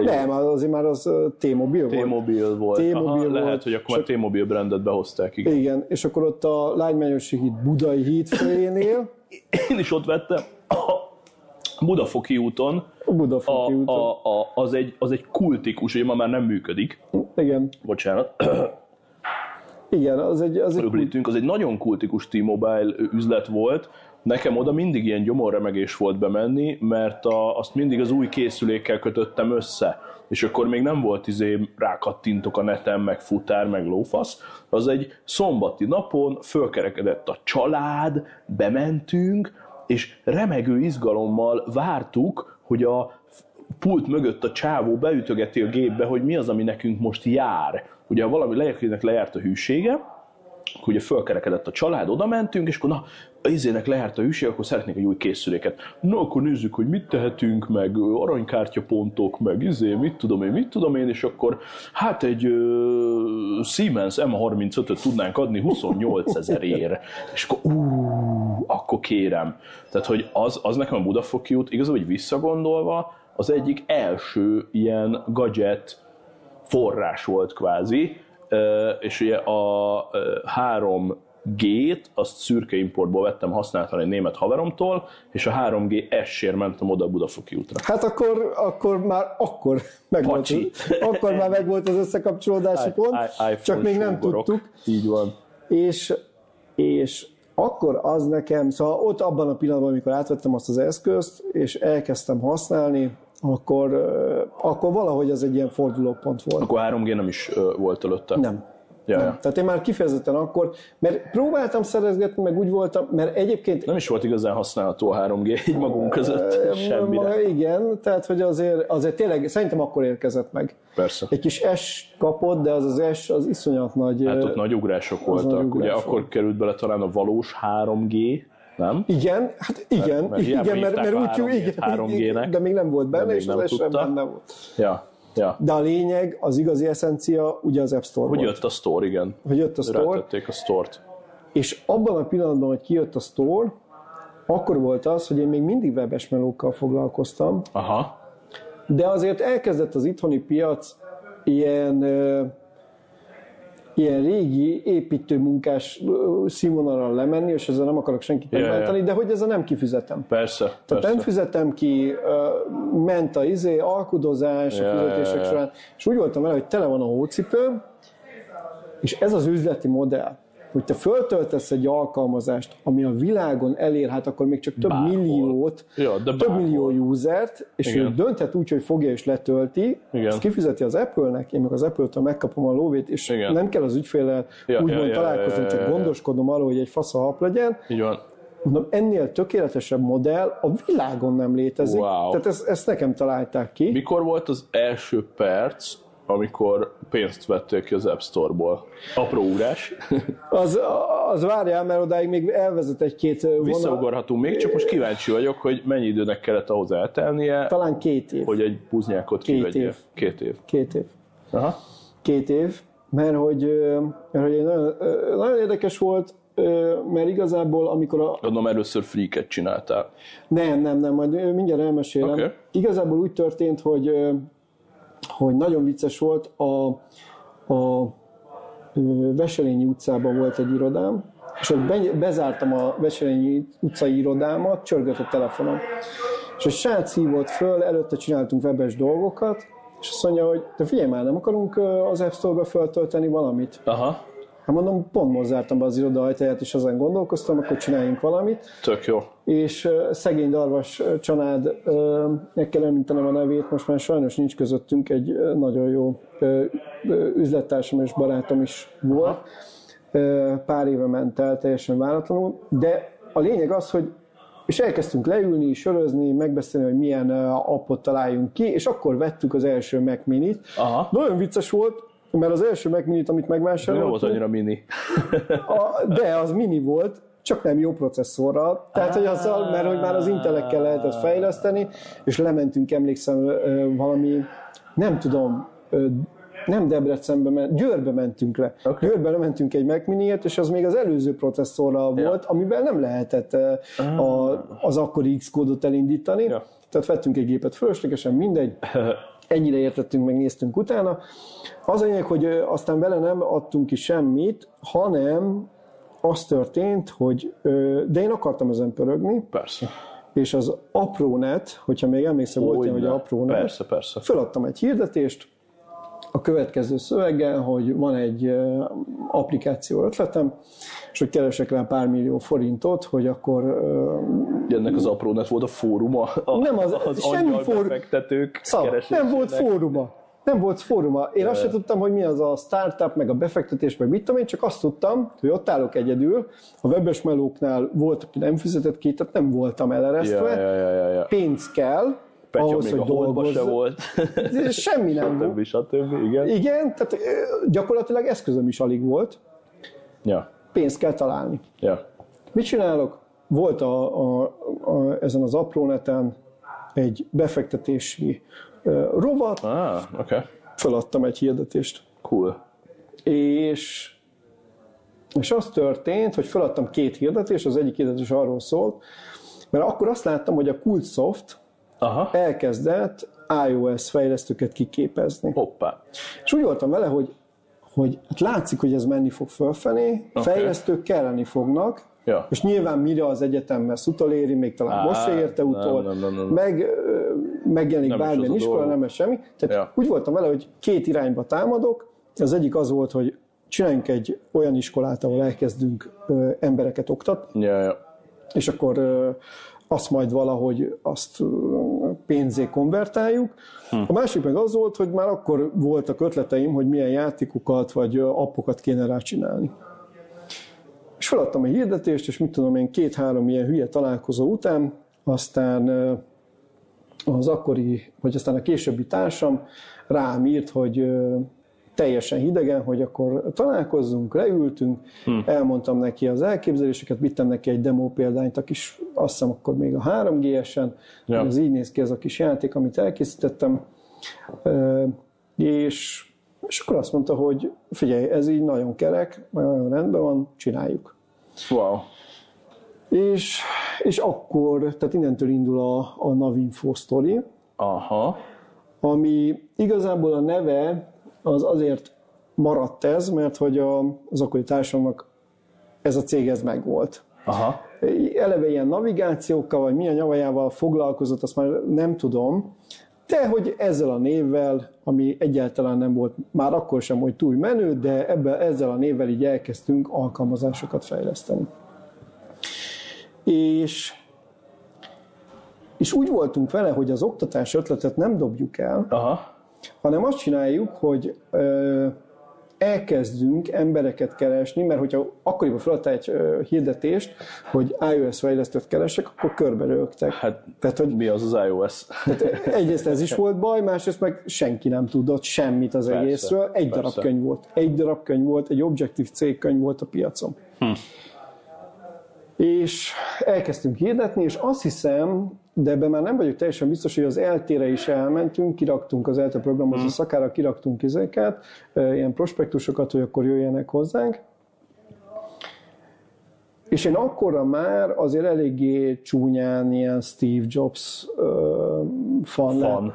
nem, azért már az T-Mobile volt. T-Mobile volt. T-Mobile Aha, lehet, volt, hogy akkor már T-Mobile brandet behozták, igen. Igen, és akkor ott a Lágymányosi híd Budai híd főjénél, Én is ott vettem a Budafoki úton, a a, Budafoki úton. a, a, az, egy, az egy kultikus, ugye ma már nem működik, Igen, bocsánat, Igen, az egy... Az egy Öblítünk, az egy nagyon kultikus T-Mobile üzlet volt, Nekem oda mindig ilyen gyomorremegés volt bemenni, mert a, azt mindig az új készülékkel kötöttem össze, és akkor még nem volt izé rákattintok a neten, meg futár, meg lófasz. Az egy szombati napon fölkerekedett a család, bementünk, és remegő izgalommal vártuk, hogy a pult mögött a csávó beütögeti a gépbe, hogy mi az, ami nekünk most jár. Ugye valami lejakinek lejárt a hűsége, akkor ugye fölkerekedett a család, oda mentünk, és akkor na, izének lejárt a hűség, akkor szeretnék egy új készüléket. Na, akkor nézzük, hogy mit tehetünk, meg aranykártyapontok, meg izé, mit tudom én, mit tudom én, és akkor hát egy uh, Siemens M35-öt tudnánk adni 28 ezerért. És akkor, ú, akkor kérem. Tehát, hogy az, az nekem a Budafoki út, igazából, hogy visszagondolva, az egyik első ilyen gadget forrás volt kvázi, és ugye a három G-t, azt szürke importból vettem használtan egy német haveromtól, és a 3G S-ért mentem oda a Budafoki útra. Hát akkor, akkor már akkor meg volt, akkor már meg volt az összekapcsolódási pont, I, csak még nem sugorok. tudtuk. Így van. És, és akkor az nekem, szóval ott abban a pillanatban, amikor átvettem azt az eszközt, és elkezdtem használni, akkor, akkor valahogy az egy ilyen fordulópont volt. Akkor 3G nem is volt előtte? Nem. Ja, ja. Tehát én már kifejezetten akkor, mert próbáltam szerezgetni, meg úgy voltam, mert egyébként... Nem is volt igazán használható a 3G így magunk között semmire. Igen, tehát hogy azért, azért tényleg szerintem akkor érkezett meg. Persze. Egy kis S kapott, de az az S az iszonyat nagy... Hát ott nagy ugrások voltak. Nagy ugrás Ugye akkor került bele talán a valós 3G, nem? Igen, hát igen, mert, mert igen, mert, mert úgy, igen, 3G-nek, de még nem volt benne, és az S benne volt. Ja. Ja. De a lényeg, az igazi eszencia ugye az App Store Hogy volt. jött a Store, igen. Hogy jött a Store. Rátették a Store-t. És abban a pillanatban, hogy kijött a Store, akkor volt az, hogy én még mindig webes melókkal foglalkoztam. Aha. De azért elkezdett az itthoni piac ilyen ilyen régi építőmunkás színvonalra lemenni, és ezzel nem akarok senkit yeah, megmenteni, yeah. de hogy ezzel nem kifizetem. Persze. Tehát persze. nem fizetem ki, ment a izé, alkudozás yeah, a fizetések yeah, során, és úgy voltam vele, hogy tele van a hócipő, és ez az üzleti modell, hogy te föltöltesz egy alkalmazást, ami a világon elér, hát akkor még csak több bárhol. milliót, ja, de több millió usert, és Igen. ő dönthet úgy, hogy fogja és letölti, Igen. ezt kifizeti az Apple-nek, én meg az Apple-től megkapom a lóvét, és Igen. nem kell az ügyféllel ja, úgymond ja, találkozni, ja, ja, ja, csak gondoskodom arról, hogy egy fasz a hap legyen. Így van. Mondom, ennél tökéletesebb modell a világon nem létezik. Wow. Tehát ezt, ezt nekem találták ki. Mikor volt az első perc, amikor pénzt vették ki az App Store-ból. Apró úrás. <laughs> az, az várjál, mert odáig még elvezet egy-két vonal. Visszaugorhatunk még, csak most kíváncsi vagyok, hogy mennyi időnek kellett ahhoz eltelnie. Talán két év. Hogy egy buznyákot két kivegye. Év. Két év. Két év. Aha. Két év, mert hogy, mert hogy nagyon, nagyon érdekes volt, mert igazából amikor a... Gondolom először freaket csináltál. Nem, nem, nem, majd mindjárt elmesélem. Okay. Igazából úgy történt, hogy hogy nagyon vicces volt, a, a Veselényi utcában volt egy irodám, és ott be, bezártam a Veselényi utcai irodámat, csörgött a telefonom. És a srác hívott föl, előtte csináltunk webes dolgokat, és azt mondja, hogy te figyelj már, nem akarunk az App Store-ba föltölteni valamit? Aha. Hát mondom, pont most zártam be az iroda ajtaját, és ezen gondolkoztam, akkor csináljunk valamit. Tök jó. És szegény Darvas család, meg kell említenem a nevét, most már sajnos nincs közöttünk, egy nagyon jó üzlettársam és barátom is volt. Uh, pár éve ment el, teljesen váratlanul, de a lényeg az, hogy és elkezdtünk leülni, sörözni, megbeszélni, hogy milyen appot találjunk ki, és akkor vettük az első Mac Mini-t. Aha. Nagyon vicces volt, mert az első Mac Mini-t, amit megvásároltam... Nem volt annyira mini. a, de az mini volt, csak nem jó processzorral. Tehát, hogy azzal, mert hogy már az Intelekkel lehetett fejleszteni, és lementünk, emlékszem, valami, nem tudom, nem Debrecenbe, ment, Győrbe mentünk le. Okay. Győrbe lementünk egy Mac mini és az még az előző processzorral ja. volt, amivel nem lehetett a, az akkori X-kódot elindítani. Ja. Tehát vettünk egy gépet fölöslegesen, mindegy. <laughs> Ennyire értettünk, meg néztünk utána. Az a lényeg, hogy aztán vele nem adtunk ki semmit, hanem az történt, hogy de én akartam ezen pörögni. Persze. És az aprónet, hogyha még emlékszel, volt ilyen, hogy aprónet. Persze, persze. Föladtam egy hirdetést, a következő szöveggel, hogy van egy applikáció ötletem, és hogy keresek rá pár millió forintot, hogy akkor Ennek az aprónet volt a fóruma, a, Nem, az- az semmi fórum- keresésének. nem volt fóruma. Nem volt fóruma. Én azt sem tudtam, hogy mi az a startup, meg a befektetés, meg mit tudom én, csak azt tudtam, hogy ott állok egyedül. A webes melóknál volt, aki nem fizetett ki, tehát nem voltam eleresztve. Ja, ja, ja, ja, ja. Pénz kell, Petya ahhoz, még hogy a holdba se volt. Semmi nem <laughs> volt. stb. stb. Igen. Igen, tehát gyakorlatilag eszközöm is alig volt. Ja, Pénzt kell találni. ja. Mit csinálok? Volt a, a, a, ezen az apróneten egy befektetési ö, rovat, Ah. Okay. feladtam egy hirdetést. Cool. És, és az történt, hogy feladtam két hirdetést, az egyik hirdetés arról szólt, mert akkor azt láttam, hogy a Kultsoft Aha. elkezdett iOS fejlesztőket kiképezni. Hoppá. És úgy voltam vele, hogy, hogy hát látszik, hogy ez menni fog fölfelé, Oké. fejlesztők kelleni fognak, Ja. és nyilván mire az egyetem lesz utoléri, még talán Á, most se érte nem, utol, nem, nem, nem. meg ö, megjelenik Nem bármilyen iskola, nem lesz semmi. Tehát Ja. úgy voltam vele, hogy két irányba támadok. Az egyik az volt, hogy csináljunk egy olyan iskolát, ahol elkezdünk ö, embereket oktatni, Ja, ja. és akkor ö, azt majd valahogy azt pénzé konvertáljuk. Hm. A másik meg az volt, hogy már akkor voltak ötleteim, hogy milyen játékokat vagy appokat kéne rá csinálni. És feladtam a hirdetést, és mit tudom én, két-három ilyen hülye találkozó után, aztán az akkori, vagy aztán a későbbi társam rám írt, hogy teljesen hidegen, hogy akkor találkozzunk, leültünk, hmm. elmondtam neki az elképzeléseket, vittem neki egy demo példányt, a kis, azt hiszem akkor még a 3G-esen, Ja. ez így néz ki ez a kis játék, amit elkészítettem, Ö, és, és akkor azt mondta, hogy figyelj, ez így nagyon kerek, nagyon rendben van, csináljuk. Wow. És, és akkor, tehát innentől indul a, a Navinfo sztori, Aha. ami igazából a neve az azért maradt ez, mert hogy a, az akkori társamnak ez a cég ez megvolt. Aha. Eleve ilyen navigációkkal, vagy milyen nyavajával foglalkozott, azt már nem tudom, de hogy ezzel a névvel, ami egyáltalán nem volt már akkor sem, hogy túl menő, de ebben, ezzel a névvel így elkezdtünk alkalmazásokat fejleszteni. És, és úgy voltunk vele, hogy az oktatás ötletet nem dobjuk el, Aha. Hanem azt csináljuk, hogy ö, elkezdünk embereket keresni, mert hogyha akkoriban feladtál egy ö, hirdetést, hogy iOS fejlesztőt keresek, akkor körbe rögtek. Hát Tehát, hogy mi az az iOS? tehát egyrészt ez is volt baj, másrészt meg senki nem tudott semmit az Persze, egészről. Egy darab persze. könyv volt. Egy darab könyv volt, egy Objective-C könyv volt a piacon. Hm. És elkezdtünk hirdetni, és azt hiszem, de ebben már nem vagyok teljesen biztos, hogy az eltére is elmentünk, kiraktunk az ELTE programozó Hm. szakára, kiraktunk izéket, ilyen prospektusokat, hogy akkor jöjjenek hozzánk. És én akkorra már azért eléggé csúnyán ilyen Steve Jobs ö, fan, lettem.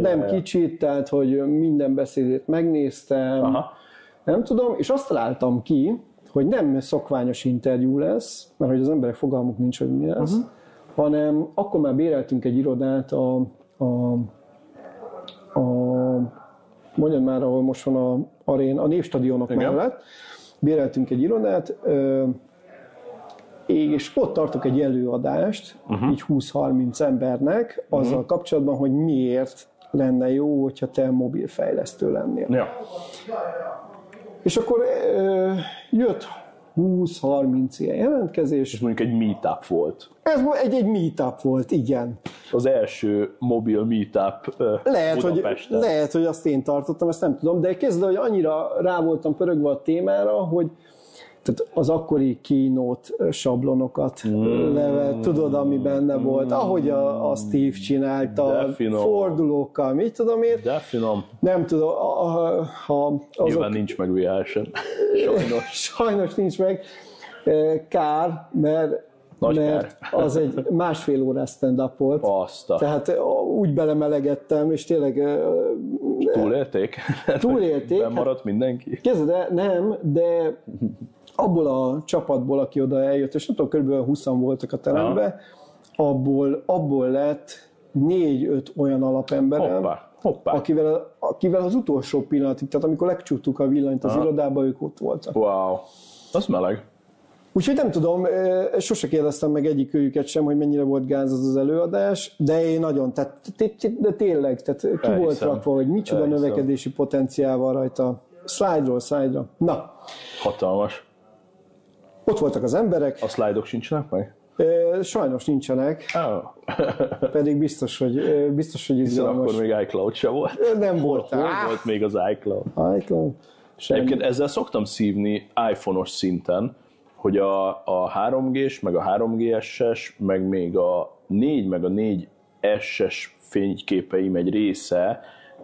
Nem <laughs> kicsit, tehát hogy minden beszédét megnéztem, Aha. nem tudom, és azt találtam ki, hogy nem szokványos interjú lesz, mert hogy az emberek fogalmuk nincs, hogy mi lesz, uh-huh. Hanem akkor már béreltünk egy irodát a, a, a mondjad már, ahol most van a arén, a névstadionok Igen. mellett, béreltünk egy irodát, és ott tartok egy előadást, uh-huh. így 20-30 embernek, azzal uh-huh. kapcsolatban, hogy miért lenne jó, hogyha te mobilfejlesztő lennél. Ja. És akkor ö, jött 20-30 ilyen jelentkezés. És mondjuk egy meetup volt. Ez egy, egy meetup volt, igen. Az első mobil meetup Lehet hogy, lehet, hogy azt én tartottam, ezt nem tudom, de kezdve, hogy annyira rá voltam pörögve a témára, hogy tehát az akkori keynote sablonokat mm. tudod, ami benne volt, ahogy a, a Steve csinálta, fordulókkal, mit tudom én, De finom. nem tudom, a- a- ha azok, Nyilván nincs meg VR sem. <laughs> Sajnos. Sajnos nincs meg. Kár, mert, Nagy mert az egy másfél órás stand-up volt. Azt a Tehát eh, úgy belemelegettem, és tényleg túlélték? Túlélték, hát- Maradt mindenki? Kezdve, nem, de abból a csapatból, aki oda eljött, és nem tudom, kb. 20 voltak a teremben, abból, abból lett négy-öt olyan alapemberem, Hoppá, Hoppá. Akivel, akivel az utolsó pillanatig, tehát amikor legcsúttuk a villanyt az Aha. irodába, ők ott voltak. Wow, az meleg. Úgyhogy nem tudom, sose kérdeztem meg egyik őjüket sem, hogy mennyire volt gáz az az előadás, de én nagyon, tehát de tényleg, tehát ki Elhiszem. volt rakva, hogy micsoda Elhiszem. növekedési potenciál van rajta. Slide-ról slide-ra. Na. Hatalmas. Ott voltak az emberek. A szlájdok sincsenek meg? Sajnos nincsenek. Oh. Pedig biztos, hogy biztos, hogy izgalmas. akkor még iCloud se volt. Nem volt. Hol volt még az iCloud? iCloud? Semmi. Egyébként ezzel szoktam szívni iPhone-os szinten, hogy a, a 3G-s, meg a 3GS-es, meg még a 4, meg a 4S-es fényképeim egy része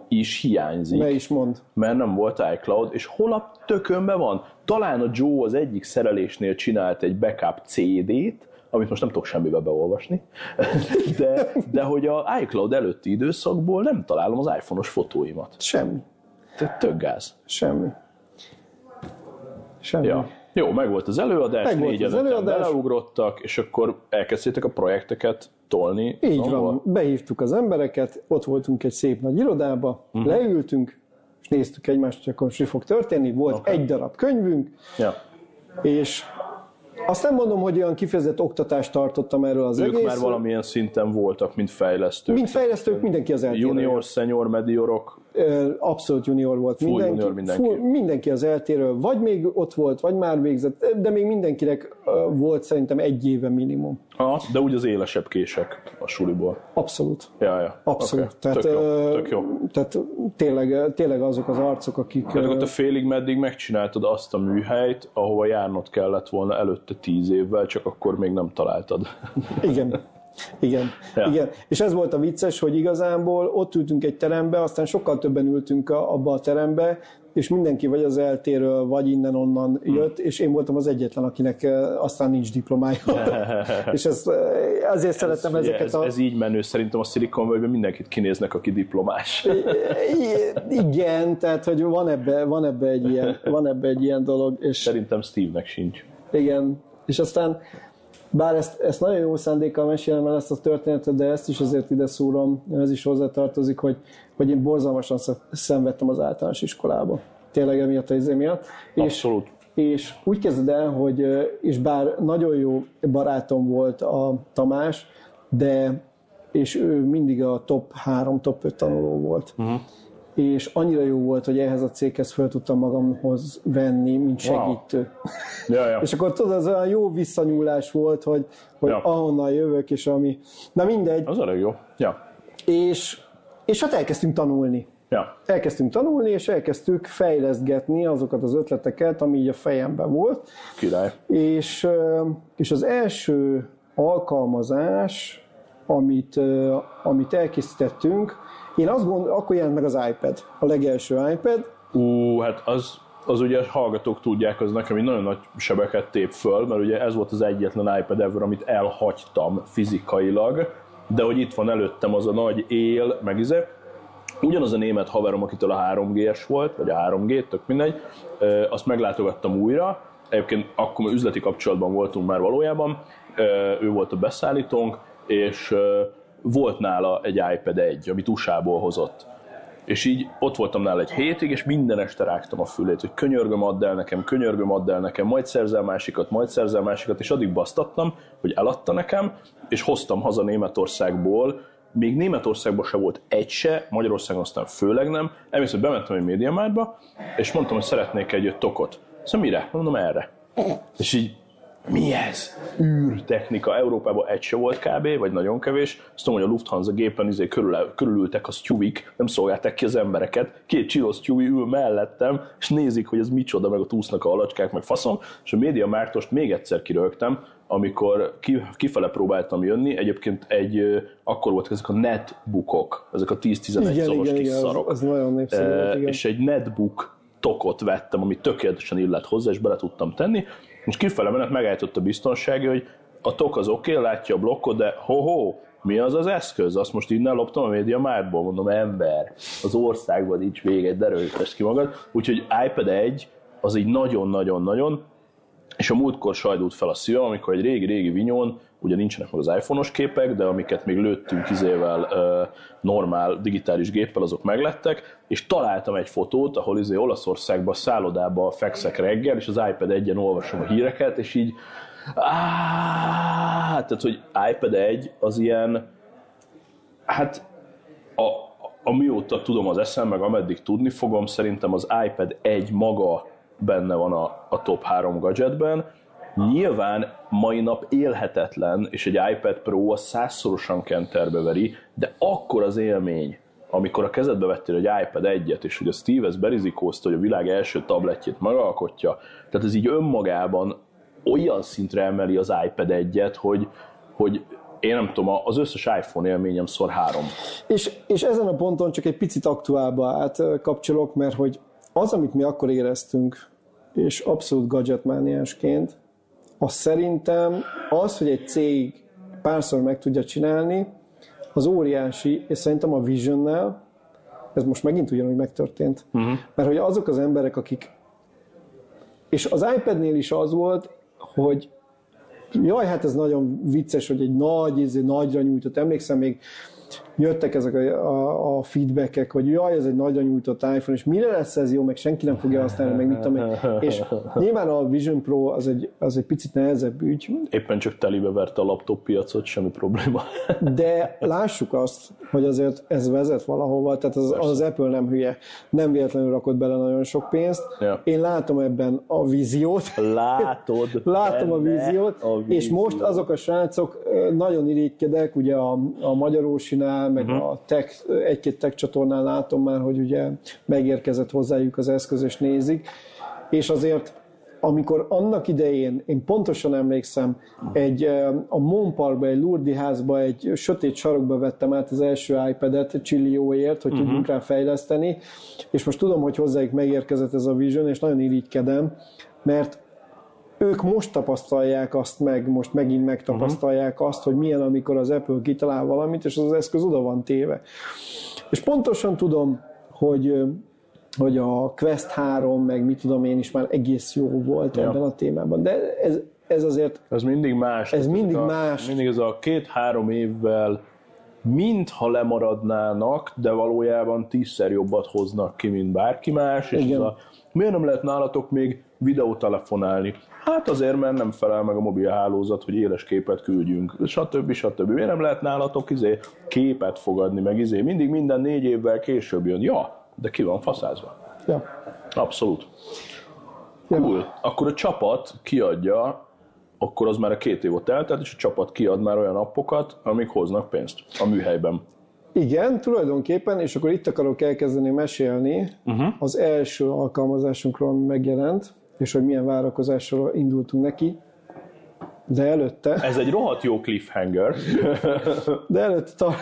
is hiányzik. Ne is mond. Mert nem volt iCloud, és hol a tökönbe van? Talán a Joe az egyik szerelésnél csinált egy backup CD-t, amit most nem tudok semmibe beolvasni, <laughs> de, de hogy a iCloud előtti időszakból nem találom az iPhone-os fotóimat. Semmi. Tehát tök gáz. Semmi. Semmi. Ja. Jó, meg volt az előadás, meg négy az előadás. beleugrottak, és akkor elkezdtétek a projekteket tolni. Így van, behívtuk az embereket, ott voltunk egy szép nagy irodába, uh-huh. leültünk, és néztük egymást, hogy akkor mi fog történni. Volt okay. egy darab könyvünk, ja. és azt nem mondom, hogy olyan kifejezett oktatást tartottam erről az ők egész. már valamilyen szinten voltak, mint fejlesztők. Mint fejlesztők, mindenki az eltérő. Junior, senior, mediorok. Abszolút junior volt full mindenki. Junior mindenki. Full, mindenki az eltérő. Vagy még ott volt, vagy már végzett, de még mindenkinek volt szerintem egy éve minimum. Ah, de úgy az élesebb kések a suliból. Abszolút. Ja, ja. Abszolút. Okay. Tehát, tök jó. Tök jó. Tehát tényleg, tényleg azok az arcok, akik... Tehát ott a félig meddig megcsináltad azt a műhelyt, ahova járnod kellett volna előtte tíz évvel, csak akkor még nem találtad. Igen. Igen, ja. igen. És ez volt a vicces, hogy igazából ott ültünk egy terembe, aztán sokkal többen ültünk a, abba a terembe, és mindenki vagy az eltéről, vagy innen-onnan hmm. jött, és én voltam az egyetlen, akinek eh, aztán nincs diplomája. <laughs> és ez, eh, azért ez, szeretem ezeket ez, a... Ez így menő, szerintem a Silicon valley mindenkit kinéznek, aki diplomás. igen, tehát hogy van ebbe, van ebbe, egy, ilyen, van ebbe egy ilyen dolog. És... Szerintem Steve-nek sincs. Igen, és aztán bár ezt, ezt nagyon jó szándékkal mesélem el ezt a történetet, de ezt is azért ide szúrom, ez is hozzátartozik, hogy, hogy én borzalmasan szenvedtem az általános iskolába. Tényleg emiatt a izé miatt. Abszolút. És, és úgy kezded el, hogy és bár nagyon jó barátom volt a Tamás, de és ő mindig a top 3, top 5 tanuló volt. Uh-huh és annyira jó volt, hogy ehhez a céghez fel tudtam magamhoz venni, mint segítő. Wow. <laughs> Ja, ja. és akkor tudod, az olyan jó visszanyúlás volt, hogy, hogy ja. ahonnan jövök, és ami... Na mindegy. Az a jó. Ja. És, és hát elkezdtünk tanulni. Ja. Elkezdtünk tanulni, és elkezdtük fejlesztgetni azokat az ötleteket, ami így a fejemben volt. Király. És, és az első alkalmazás, amit, amit elkészítettünk, én azt gondolom, akkor jelent meg az iPad, a legelső iPad. Ú, hát az, az ugye hallgatók tudják, az nekem egy nagyon nagy sebeket tép föl, mert ugye ez volt az egyetlen iPad ever, amit elhagytam fizikailag, de hogy itt van előttem az a nagy él, meg izé, ugyanaz a német haverom, akitől a 3G-es volt, vagy a 3G, tök mindegy, azt meglátogattam újra, egyébként akkor üzleti kapcsolatban voltunk már valójában, ő volt a beszállítónk, és volt nála egy iPad 1, amit USA-ból hozott. És így ott voltam nála egy hétig, és minden este rágtam a fülét, hogy könyörgöm, add el nekem, könyörgöm, add el nekem, majd szerzel másikat, majd szerzel másikat, és addig basztattam, hogy eladta nekem, és hoztam haza Németországból, még Németországban se volt egy se, Magyarországon aztán főleg nem. Hogy bementem egy médiamárba, és mondtam, hogy szeretnék egy tokot. Szóval mire? Mondom, erre. És így mi ez? technika. Európában egy se volt kb, vagy nagyon kevés. Azt tudom, hogy a Lufthansa gépen izé körül, körülültek a sztyuvik, nem szolgálták ki az embereket. Két csinos sztyuvi ül mellettem, és nézik, hogy ez micsoda, meg a túsznak a alacskák, meg faszom. És a média mártost még egyszer kirögtem, amikor kifele próbáltam jönni, egyébként egy, akkor voltak ezek a netbookok, ezek a 10-11 szoros kis igen, szarok. Az, az nagyon népszerű volt, igen. És egy netbook tokot vettem, ami tökéletesen illett hozzá, és bele tudtam tenni, és kifele menet megállított a biztonsági, hogy a tok az oké, okay, látja a blokkot, de ho-ho, mi az az eszköz? Azt most innen loptam a média márból, mondom, ember, az országban nincs vége, de ki magad. Úgyhogy iPad 1 az így nagyon-nagyon-nagyon, és a múltkor sajdult fel a szívem, amikor egy régi-régi vinyón, ugye nincsenek meg az iPhone-os képek, de amiket még lőttünk izével uh, normál digitális géppel, azok meglettek, és találtam egy fotót, ahol izé Olaszországban, szállodába fekszek reggel, és az iPad egyen olvasom a híreket, és így áh, tehát, hogy iPad 1 az ilyen, hát a, amióta tudom az eszem, meg ameddig tudni fogom, szerintem az iPad 1 maga benne van a, a top 3 gadgetben. Nyilván mai nap élhetetlen, és egy iPad Pro a százszorosan kenterbe veri, de akkor az élmény, amikor a kezedbe vettél egy iPad 1-et, és hogy a Steve ezt berizikózta, hogy a világ első tabletjét megalkotja, tehát ez így önmagában olyan szintre emeli az iPad 1-et, hogy, hogy én nem tudom, az összes iPhone élményem szor három. És, és ezen a ponton csak egy picit aktuálba átkapcsolok, mert hogy az, amit mi akkor éreztünk, és abszolút gadgetmániásként, az szerintem az, hogy egy cég párszor meg tudja csinálni, az óriási, és szerintem a Visionnel, ez most megint ugyanúgy megtörtént, uh-huh. mert hogy azok az emberek, akik és az iPad-nél is az volt, hogy jaj, hát ez nagyon vicces, hogy egy nagy, egy nagyra nyújtott, emlékszem még jöttek ezek a, a, a feedbackek, hogy jaj, ez egy nagyra nyújtott iPhone, és mire lesz ez jó, meg senki nem fogja használni, meg mit tudom. És nyilván a Vision Pro az egy, az egy picit nehezebb ügy. Éppen csak telibe verte a laptop piacot, semmi probléma. De lássuk azt, hogy azért ez vezet valahova, tehát az, az Apple nem hülye. Nem véletlenül rakott bele nagyon sok pénzt. Ja. Én látom ebben a víziót. Látod. <laughs> látom a víziót, a víziót, és most azok a srácok nagyon irigykedek, ugye a, a Magyarósinál, meg uh-huh. a tech, egy-két tech csatornán látom már, hogy ugye megérkezett hozzájuk az eszköz, és nézik, és azért amikor annak idején, én pontosan emlékszem, egy, a Mon Parkba, egy Lurdi házba, egy sötét sarokba vettem át az első iPad-et Csillióért, hogy uh-huh. tudjunk rá fejleszteni, és most tudom, hogy hozzájuk megérkezett ez a Vision, és nagyon irigykedem, mert ők most tapasztalják azt meg, most megint megtapasztalják uh-huh. azt, hogy milyen, amikor az Apple kitalál valamit, és az, az eszköz oda van téve. És pontosan tudom, hogy hogy a Quest 3, meg mit tudom én is már egész jó volt ja. ebben a témában. De ez, ez azért... Ez mindig más. Ez mindig a, más. Mindig ez a két-három évvel mintha lemaradnának, de valójában tízszer jobbat hoznak ki, mint bárki más, és Igen. ez a, miért nem lehet nálatok még videótelefonálni? Hát azért, mert nem felel meg a mobil hálózat, hogy éles képet küldjünk, stb. stb. Miért nem lehet nálatok izé képet fogadni, meg izé, mindig minden négy évvel később jön. Ja, de ki van faszázva. Ja. Abszolút. Cool. Ja. Akkor a csapat kiadja, akkor az már a két év ott eltelt, és a csapat kiad már olyan appokat, amik hoznak pénzt a műhelyben. Igen, tulajdonképpen, és akkor itt akarok elkezdeni mesélni uh-huh. az első alkalmazásunkról, ami megjelent, és hogy milyen várakozással indultunk neki. De előtte... Ez egy rohadt jó cliffhanger. <laughs> De előtte tar-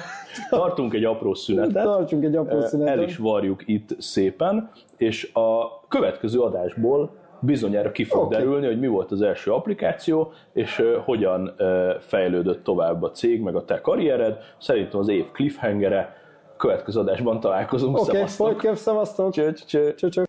tartunk egy apró szünetet. Tartunk egy apró szünetet. El is varjuk itt szépen, és a következő adásból bizonyára ki fog okay. derülni, hogy mi volt az első applikáció, és uh, hogyan uh, fejlődött tovább a cég, meg a te karriered. Szerintem az év cliffhangere. Következő adásban találkozunk. Oké, okay, szevasztok! Cső. cső, cső.